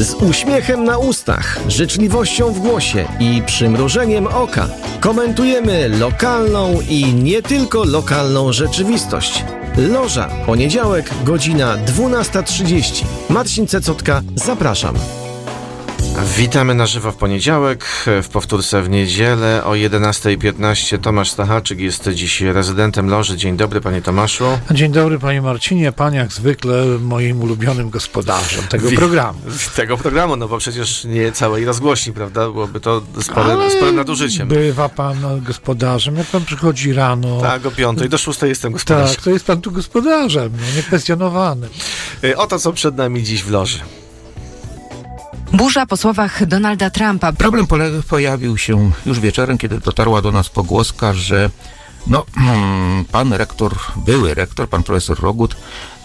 Z uśmiechem na ustach, życzliwością w głosie i przymrużeniem oka komentujemy lokalną i nie tylko lokalną rzeczywistość. Loża, poniedziałek, godzina 12.30. Marcin Cecotka, zapraszam. Witamy na żywo w poniedziałek, w powtórce w niedzielę o 11.15. Tomasz Stachaczyk jest dziś rezydentem Loży. Dzień dobry, panie Tomaszu. Dzień dobry, panie Marcinie. Pan jak zwykle moim ulubionym gospodarzem tego Wi- programu. Tego programu, no bo przecież nie całej rozgłośni, prawda? Byłoby to spore, sporym nadużyciem. Bywa pan gospodarzem. Jak pan przychodzi rano... Tak, o 5 do 6 jestem gospodarzem. Tak, to jest pan tu gospodarzem, no, niekwestionowany. Y, oto co przed nami dziś w Loży. Burza po słowach Donalda Trumpa. Problem pojawił się już wieczorem, kiedy dotarła do nas pogłoska, że no, pan rektor, były rektor, pan profesor Rogut,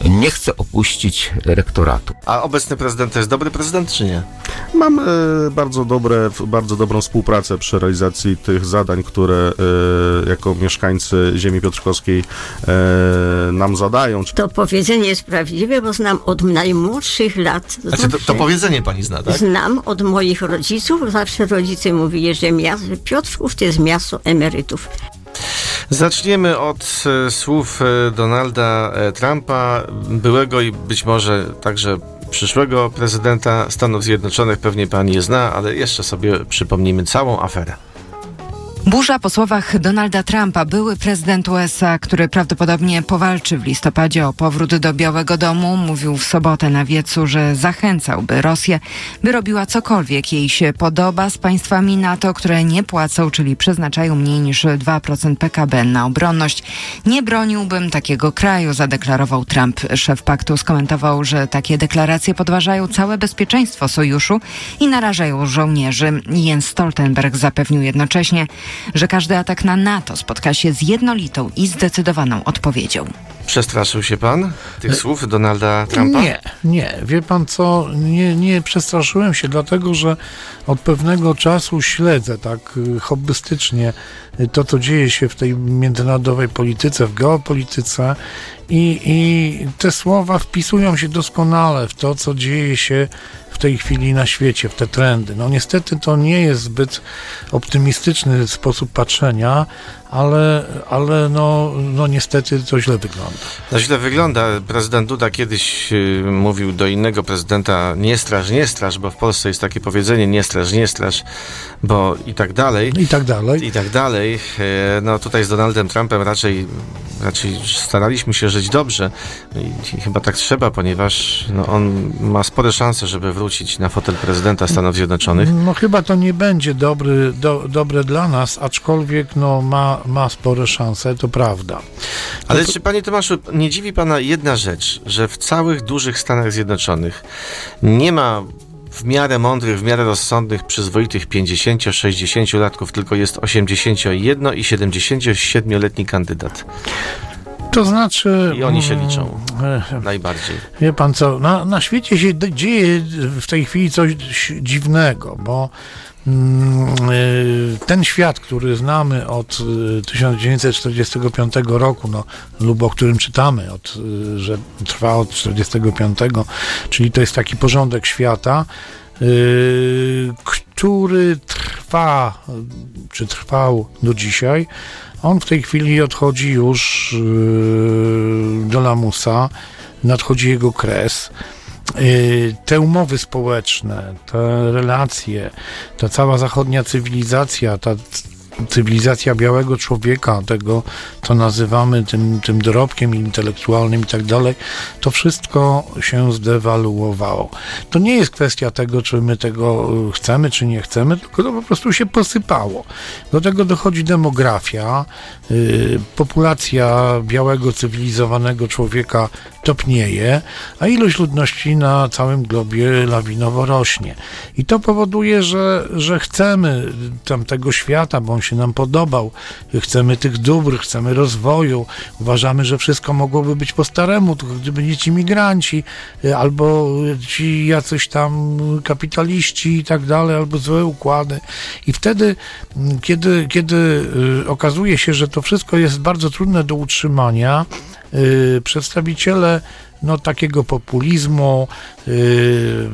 nie chce opuścić rektoratu. A obecny prezydent to jest dobry prezydent, czy nie? Mam e, bardzo, dobre, bardzo dobrą współpracę przy realizacji tych zadań, które e, jako mieszkańcy ziemi piotrkowskiej e, nam zadają. To powiedzenie jest prawdziwe, bo znam od najmłodszych lat. Znaczy, to, to powiedzenie pani zna, tak? Znam od moich rodziców. Zawsze rodzice mówili, że miasto, Piotrków to jest miasto emerytów. Zaczniemy od e, słów e, Donalda e, Trumpa, byłego i być może także przyszłego prezydenta Stanów Zjednoczonych. Pewnie pani je zna, ale jeszcze sobie przypomnimy całą aferę. Burza po słowach Donalda Trumpa, były prezydent USA, który prawdopodobnie powalczy w listopadzie o powrót do Białego Domu, mówił w sobotę na wiecu, że zachęcałby Rosję, by robiła cokolwiek jej się podoba z państwami NATO, które nie płacą, czyli przeznaczają mniej niż 2% PKB na obronność. Nie broniłbym takiego kraju, zadeklarował Trump. Szef paktu skomentował, że takie deklaracje podważają całe bezpieczeństwo sojuszu i narażają żołnierzy. Jens Stoltenberg zapewnił jednocześnie, że każdy atak na NATO spotka się z jednolitą i zdecydowaną odpowiedzią. Przestraszył się pan tych e, słów Donalda Trumpa? Nie, nie. Wie pan co? Nie, nie przestraszyłem się, dlatego że od pewnego czasu śledzę tak y, hobbystycznie to, co dzieje się w tej międzynarodowej polityce, w geopolityce i, i te słowa wpisują się doskonale w to, co dzieje się w tej chwili na świecie, w te trendy. No niestety to nie jest zbyt optymistyczny sposób patrzenia, ale, ale no, no niestety to źle wygląda. No źle wygląda. Prezydent Duda kiedyś y, mówił do innego prezydenta nie straż, nie straż, bo w Polsce jest takie powiedzenie nie straż, nie straż, bo i tak dalej. I tak dalej. I tak dalej. Y, no tutaj z Donaldem Trumpem raczej, raczej staraliśmy się żyć dobrze i, i chyba tak trzeba, ponieważ no, on ma spore szanse, żeby wrócić na fotel prezydenta Stanów Zjednoczonych. No chyba to nie będzie dobry, do, dobre dla nas, aczkolwiek no ma ma spore szanse, to prawda. Ale to... czy panie Tomaszu, nie dziwi pana jedna rzecz, że w całych dużych Stanach Zjednoczonych nie ma w miarę mądrych, w miarę rozsądnych, przyzwoitych 50-60 latków, tylko jest 81 i 77-letni kandydat. To znaczy. I oni się liczą. E, najbardziej. Wie pan co? Na, na świecie się dzieje w tej chwili coś dziwnego, bo Mm, y, ten świat, który znamy od 1945 y, roku, no, lub o którym czytamy, od, że trwa od 1945, czyli to jest taki porządek świata, który trwa, czy trwał do dzisiaj, on w tej chwili odchodzi już do lamusa, nadchodzi jego kres. Y, te umowy społeczne, te relacje, ta cała zachodnia cywilizacja, ta cywilizacja białego człowieka, tego, co nazywamy tym, tym dorobkiem intelektualnym i tak dalej, to wszystko się zdewaluowało. To nie jest kwestia tego, czy my tego chcemy, czy nie chcemy, tylko to po prostu się posypało. Do tego dochodzi demografia, yy, populacja białego, cywilizowanego człowieka topnieje, a ilość ludności na całym globie lawinowo rośnie. I to powoduje, że, że chcemy tamtego świata, bo on się nam podobał, chcemy tych dóbr, chcemy rozwoju, uważamy, że wszystko mogłoby być po staremu, gdyby nie ci migranci, y, albo ci jacyś tam kapitaliści i tak dalej, albo złe układy. I wtedy, mm, kiedy, kiedy y, okazuje się, że to wszystko jest bardzo trudne do utrzymania, przedstawiciele no, takiego populizmu, y,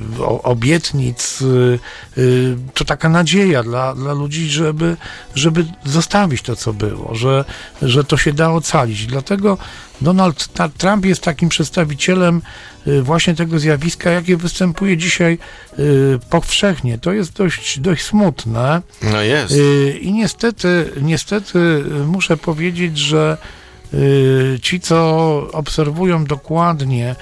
obietnic, y, y, to taka nadzieja dla, dla ludzi, żeby, żeby zostawić to, co było, że, że to się da ocalić. Dlatego Donald Trump jest takim przedstawicielem y, właśnie tego zjawiska, jakie występuje dzisiaj y, powszechnie. To jest dość, dość smutne. No jest. Y, I niestety, niestety y, muszę powiedzieć, że y, ci, co obserwują dokładnie,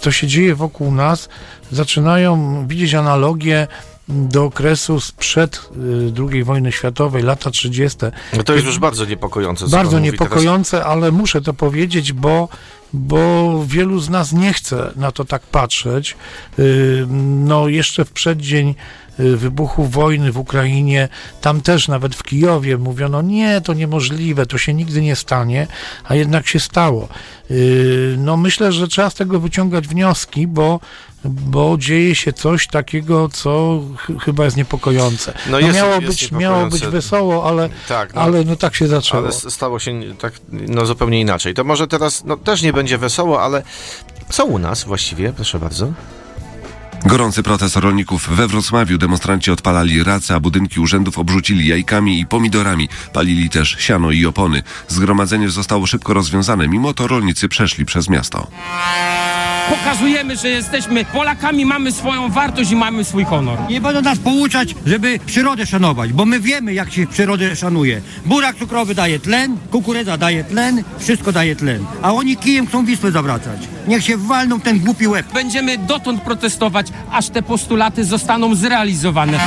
co się dzieje wokół nas, zaczynają widzieć analogię do okresu sprzed y, II wojny światowej, lata 30. No to jest już bardzo niepokojące. Bardzo niepokojące, ale muszę to powiedzieć, bo, bo wielu z nas nie chce na to tak patrzeć. Y, No, jeszcze w przeddzień y, wybuchu wojny w Ukrainie, tam też nawet w Kijowie mówiono, nie, to niemożliwe, to się nigdy nie stanie, a jednak się stało. Y, No, myślę, że trzeba z tego wyciągać wnioski, bo bo dzieje się coś takiego, co ch- chyba jest niepokojące. No No jest- miało, jest być, miało być wesoło, ale, Tak, no. ale no tak się zaczęło. Ale stało się tak no, zupełnie inaczej. To może teraz no, też nie będzie wesoło, ale co u nas właściwie, proszę bardzo? Gorący protest rolników we Wrocławiu. Demonstranci odpalali race, a budynki urzędów obrzucili jajkami i pomidorami. Palili też siano i opony. Zgromadzenie zostało szybko rozwiązane, mimo to rolnicy przeszli przez miasto. Pokazujemy, że jesteśmy Polakami, mamy swoją wartość i mamy swój honor. Nie będą nas pouczać, żeby przyrodę szanować, bo my wiemy, jak się przyrodę szanuje. Burak cukrowy daje tlen, kukurydza daje tlen, wszystko daje tlen. A oni kijem chcą Wisłę zawracać. Niech się walną ten głupi łeb. Będziemy dotąd protestować, aż te postulaty zostaną zrealizowane.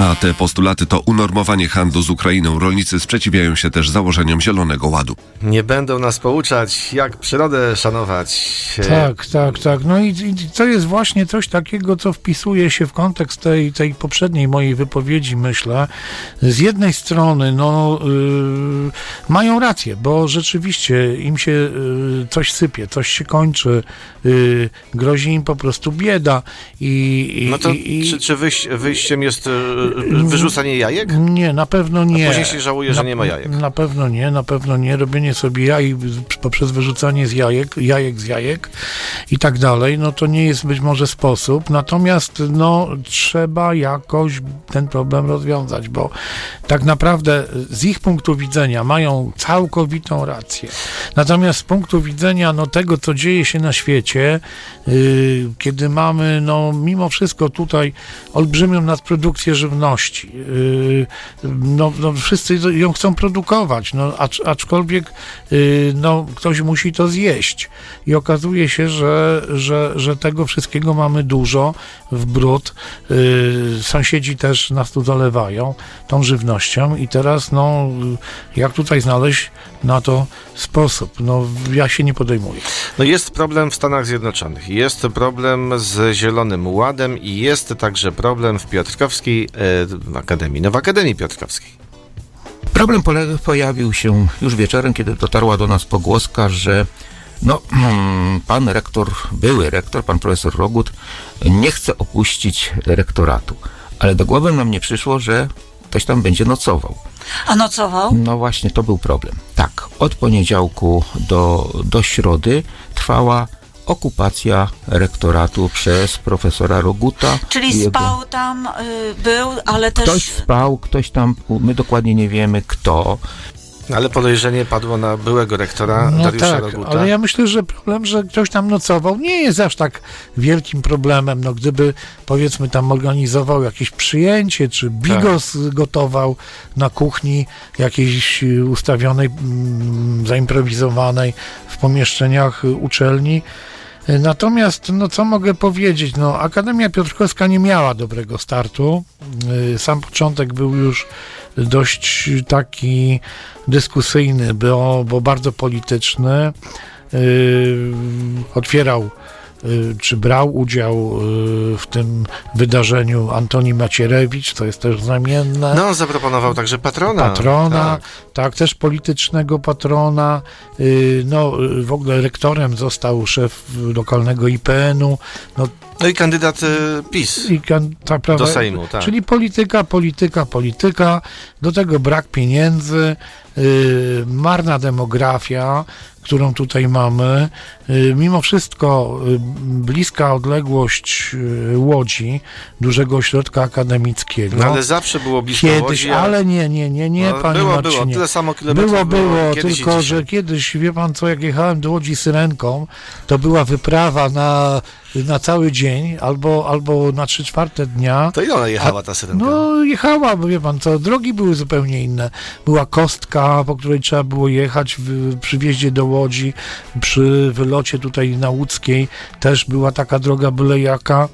A te postulaty to unormowanie handlu z Ukrainą. Rolnicy sprzeciwiają się też założeniom Zielonego Ładu. Nie będą nas pouczać, jak przyrodę szanować. Tak, tak, tak. No i, i to jest właśnie coś takiego, co wpisuje się w kontekst tej, tej poprzedniej mojej wypowiedzi, myślę. Z jednej strony, no, yy, mają rację, bo rzeczywiście im się yy, coś sypie, coś się kończy, yy, grozi im po prostu bieda i... i No to i, i, czy, czy wyjś, wyjściem jest e, wyrzucanie jajek? Nie, na pewno nie. później się żałuje, że na, nie ma jajek. Na pewno nie, na pewno nie. Robienie sobie jaj poprzez wyrzucanie z jajek, jajek z jajek i tak dalej, no to nie jest być może sposób. Natomiast no trzeba jakoś ten problem rozwiązać, bo tak naprawdę z ich punktu widzenia mają całkowitą rację. Natomiast z punktu widzenia no, tego, co dzieje się na świecie, yy, kiedy mamy no, mimo wszystko tutaj olbrzymią nadprodukcję żywności, yy, no, no, wszyscy ją chcą produkować, no, acz, aczkolwiek yy, no, ktoś musi to zjeść. I okazuje się, że, że, że tego wszystkiego mamy dużo w brud. Yy, sąsiedzi też nas tu zalewają tą żywnością i teraz no, jak tutaj znaleźć na to sposób? No, ja się nie podejmuję. No jest problem w Stanach Zjednoczonych, jest problem z Zielonym Ładem i jest także problem w Piotrkowskiej w Akademii, no w Akademii Piotrkowskiej. Problem pojawił się już wieczorem, kiedy dotarła do nas pogłoska, że no, pan rektor, były rektor, pan profesor Rogut, nie chce opuścić rektoratu. Ale do głowy nam nie przyszło, że ktoś tam będzie nocował. A nocował? No właśnie, to był problem. Tak, od poniedziałku do, do środy trwała okupacja rektoratu przez profesora Roguta. Czyli jego- spał tam, y, był, ale też... Ktoś spał, ktoś tam, my dokładnie nie wiemy kto. Ale podejrzenie padło na byłego rektora No Dariusza tak, Roguta. ale ja myślę, że problem, że ktoś tam nocował, nie jest aż tak wielkim problemem. No, gdyby powiedzmy tam organizował jakieś przyjęcie, czy bigos gotował na kuchni jakiejś ustawionej, mm, zaimprowizowanej w pomieszczeniach uczelni. Y, Natomiast, no co mogę powiedzieć, no Akademia Piotrkowska nie miała dobrego startu. Y, Sam początek był już dość taki dyskusyjny, bo, bo bardzo polityczny. Yy, otwierał czy brał udział yy, w tym wydarzeniu Antoni Macierewicz, to jest też znamienne. No, on zaproponował także patrona. Patrona, Tak. tak. też politycznego patrona. Yy, No, w ogóle rektorem został szef lokalnego IPN-u. No, No i kandydat PiS. I kan, tak, prawda, Do Sejmu, tak. Czyli polityka, polityka, polityka, do tego brak pieniędzy, yy, marna demografia, którą tutaj mamy. Yy, mimo wszystko yy, bliska odległość yy, Łodzi, dużego ośrodka akademickiego. No, ale zawsze było blisko Kiedyś, Łodzi, ale nie, nie, nie, nie, No, panie było, Marcinie. było, tyle samo kilometrów Było, było było, i tylko że kiedyś, wie pan co, jak jechałem do Łodzi syrenką, to była wyprawa na, na cały dzień albo, albo na trzy czwarte dnia. To ile ona jechała ta syrenka? No jechała, bo wie pan co, drogi były zupełnie inne. Była kostka, po której trzeba było jechać w, przy wjeździe do Łodzi, przy wylocie tutaj na Łódzkiej też była taka droga byle jaka.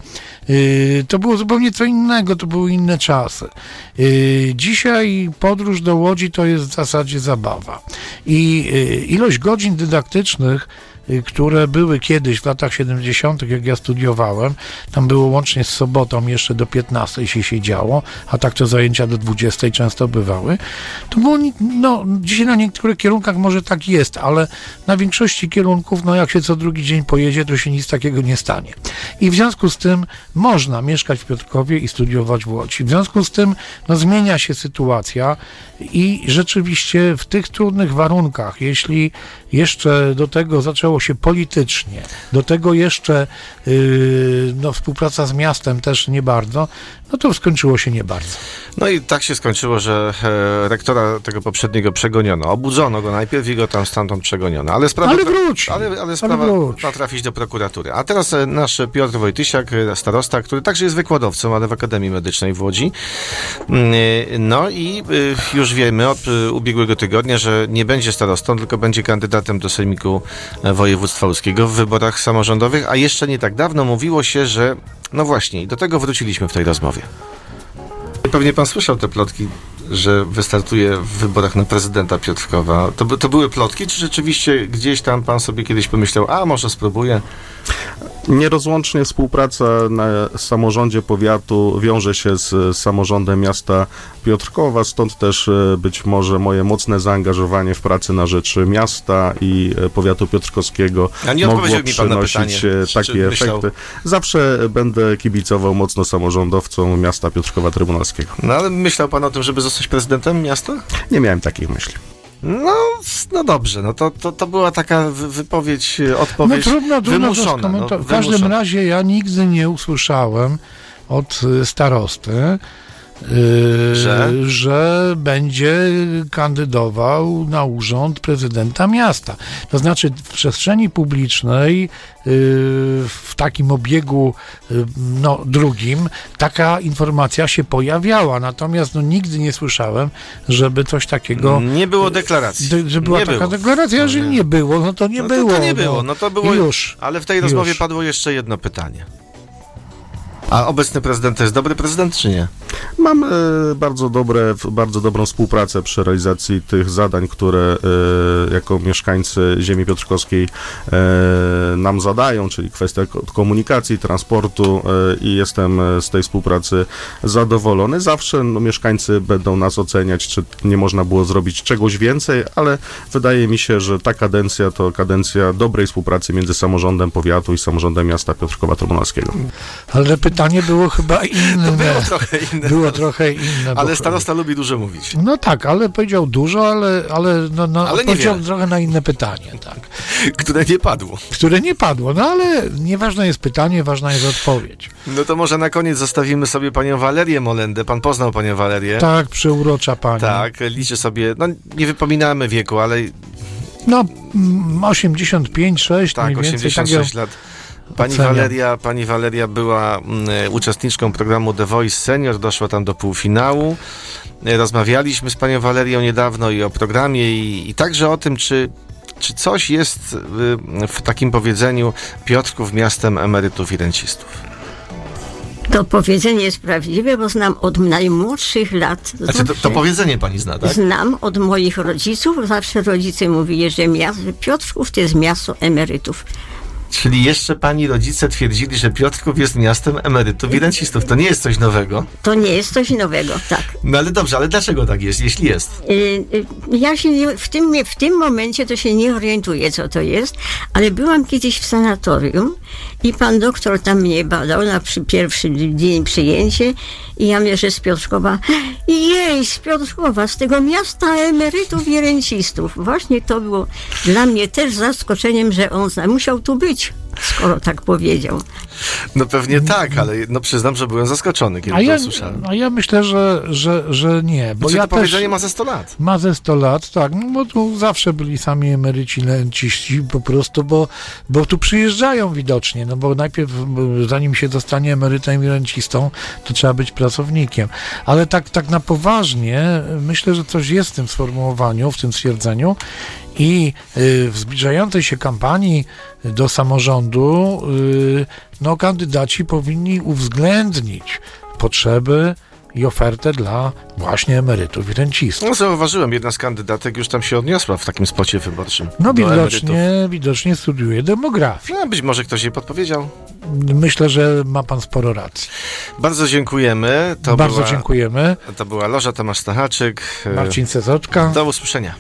Yy, to było zupełnie co innego, to były inne czasy. Yy, dzisiaj podróż do Łodzi to jest w zasadzie zabawa. I yy, ilość godzin dydaktycznych które były kiedyś w latach 70., jak ja studiowałem, tam było łącznie z sobotą jeszcze do 15 się siedziało, a tak to zajęcia do 20 często bywały. To było, no, dzisiaj na niektórych kierunkach może tak jest, ale na większości kierunków, no jak się co drugi dzień pojedzie, to się nic takiego nie stanie. I w związku z tym można mieszkać w Piotrkowie i studiować w Łodzi. W związku z tym no, zmienia się sytuacja i rzeczywiście w tych trudnych warunkach, jeśli jeszcze do tego zaczęło się politycznie, do tego jeszcze yy, no, współpraca z miastem też nie bardzo, no to skończyło się nie bardzo. No i tak się skończyło, że e, rektora tego poprzedniego przegoniono. Obudzono go najpierw i go tam stamtąd przegoniono. Ale sprawa, Ale wróci. Ale, ale sprawa wróci. ma trafić do prokuratury. A teraz e, nasz Piotr Wojtysiak, e, starosta, który także jest wykładowcą, ale w Akademii Medycznej w Łodzi. Mm, e, No i już wiemy od ubiegłego tygodnia, że nie będzie starostą, tylko będzie kandydatem do Sejmiku e, Województwa Łódzkiego w wyborach samorządowych, a jeszcze nie tak dawno mówiło się, że no właśnie, do tego wróciliśmy w tej rozmowie. Pewnie pan słyszał te plotki, że wystartuje w wyborach na prezydenta Piotrkowa. To, to były plotki, czy rzeczywiście gdzieś tam pan sobie kiedyś pomyślał, a może spróbuję? Nierozłącznie współpraca na samorządzie powiatu wiąże się z samorządem miasta Piotrkowa, stąd też e, być może moje mocne zaangażowanie w pracę na rzecz miasta i e, powiatu piotrkowskiego A nie mogło mi przynosić pytanie, e, czy- takie efekty. Zawsze będę kibicował mocno samorządowcom miasta Piotrkowa Trybunalskiego. No ale myślał pan o tym, żeby zostać prezydentem miasta? Nie miałem takich myśli. No, no dobrze, no to, to, to była taka wy- wypowiedź, e, No odpowiedź trudno, trudno to wymuszona. No, w każdym wymuszona. razie ja nigdy nie usłyszałem od y, starosty, Że? że będzie kandydował na urząd prezydenta miasta. To znaczy w przestrzeni publicznej, y, w takim obiegu y, no, drugim, taka informacja się pojawiała. Natomiast no, nigdy nie słyszałem, żeby coś takiego Nie było deklaracji. Że była nie taka było. deklaracja, że nie było, no to nie no było. To, to nie było, no to było. Już. Ale w tej rozmowie Już. padło jeszcze jedno pytanie. A obecny prezydent to jest dobry prezydent, czy nie? Mam e, bardzo, dobre, bardzo dobrą współpracę przy realizacji tych zadań, które e, jako mieszkańcy ziemi piotrkowskiej e, nam zadają, czyli kwestia ko- komunikacji, transportu e, i jestem e, z tej współpracy zadowolony. Zawsze no, mieszkańcy będą nas oceniać, czy nie można było zrobić czegoś więcej, ale wydaje mi się, że ta kadencja to kadencja dobrej współpracy między samorządem powiatu i samorządem miasta Piotrkowa Trybunalskiego. Ale pytanie było chyba inne. Było trochę inne. Było trochę inne. bo- Ale starosta lubi dużo mówić. No tak, ale powiedział dużo, ale, ale, no, no, Ale odpowiedział niewiele. trochę na inne pytanie, tak. Które nie padło. Które nie padło, no ale nieważne jest pytanie, ważna jest odpowiedź. No to może na koniec zostawimy sobie panią Walerię Molendę. Pan poznał panią Walerię. Tak, przyurocza pani. Tak, liczy sobie, no nie wypominamy wieku, ale No, mm, 85, 6 tak, mniej więcej. 86 tak lat. Pani. Waleria, pani Waleria była mm, uczestniczką programu The Voice Senior, doszła tam do półfinału. E, Rozmawialiśmy z panią Walerią niedawno i o programie i, i także o tym, czy, czy coś jest y, w takim powiedzeniu Piotrków miastem emerytów i rencistów. To powiedzenie jest prawdziwe, bo znam od najmłodszych lat. Znaczy, to, to powiedzenie pani zna, tak? Znam od moich rodziców, zawsze rodzice mówili, że miasto, Piotrków to jest miasto emerytów. Czyli jeszcze pani rodzice twierdzili, że Piotrków jest miastem emerytów i rencistów. To nie jest coś nowego. To nie jest coś nowego, tak. No ale dobrze, ale dlaczego tak jest, jeśli jest? Y, y, Ja się nie, w, tym, w tym momencie to się nie orientuję, co to jest, ale byłam kiedyś w sanatorium I pan doktor tam mnie badał na przy pierwszy dzień przyjęcie i ja że z Piotrkowa, jej, z Piotrkowa, z tego miasta emerytów i rencistów. Właśnie to było dla mnie też zaskoczeniem, że on musiał tu być, skoro tak powiedział. No pewnie tak, ale no przyznam, że byłem zaskoczony, kiedy A to ja, usłyszałem. a ja myślę, że, że, że nie, bo Bo ja to też... powiedzenie ma ze 100 lat. Ma ze 100 lat, tak, no bo tu zawsze byli sami emeryci, lenciści po prostu, bo, bo tu przyjeżdżają widocznie, no bo najpierw, zanim się zostanie emerytem i rencistą, to trzeba być pracownikiem. Ale tak, tak na poważnie, myślę, że coś jest w tym sformułowaniu, w tym stwierdzeniu i y, w zbliżającej się kampanii do samorządu, y, no kandydaci powinni uwzględnić potrzeby i ofertę dla właśnie emerytów i rencistów. No zauważyłem, jedna z kandydatek już tam się odniosła w takim spocie wyborczym. No do widocznie, widocznie studiuje demografię. No, być może ktoś jej podpowiedział. Myślę, że ma pan sporo racji. Bardzo dziękujemy. To Bardzo była, dziękujemy. To była Loża Tomasz Stachaczyk. Marcin Cezotka. Do usłyszenia.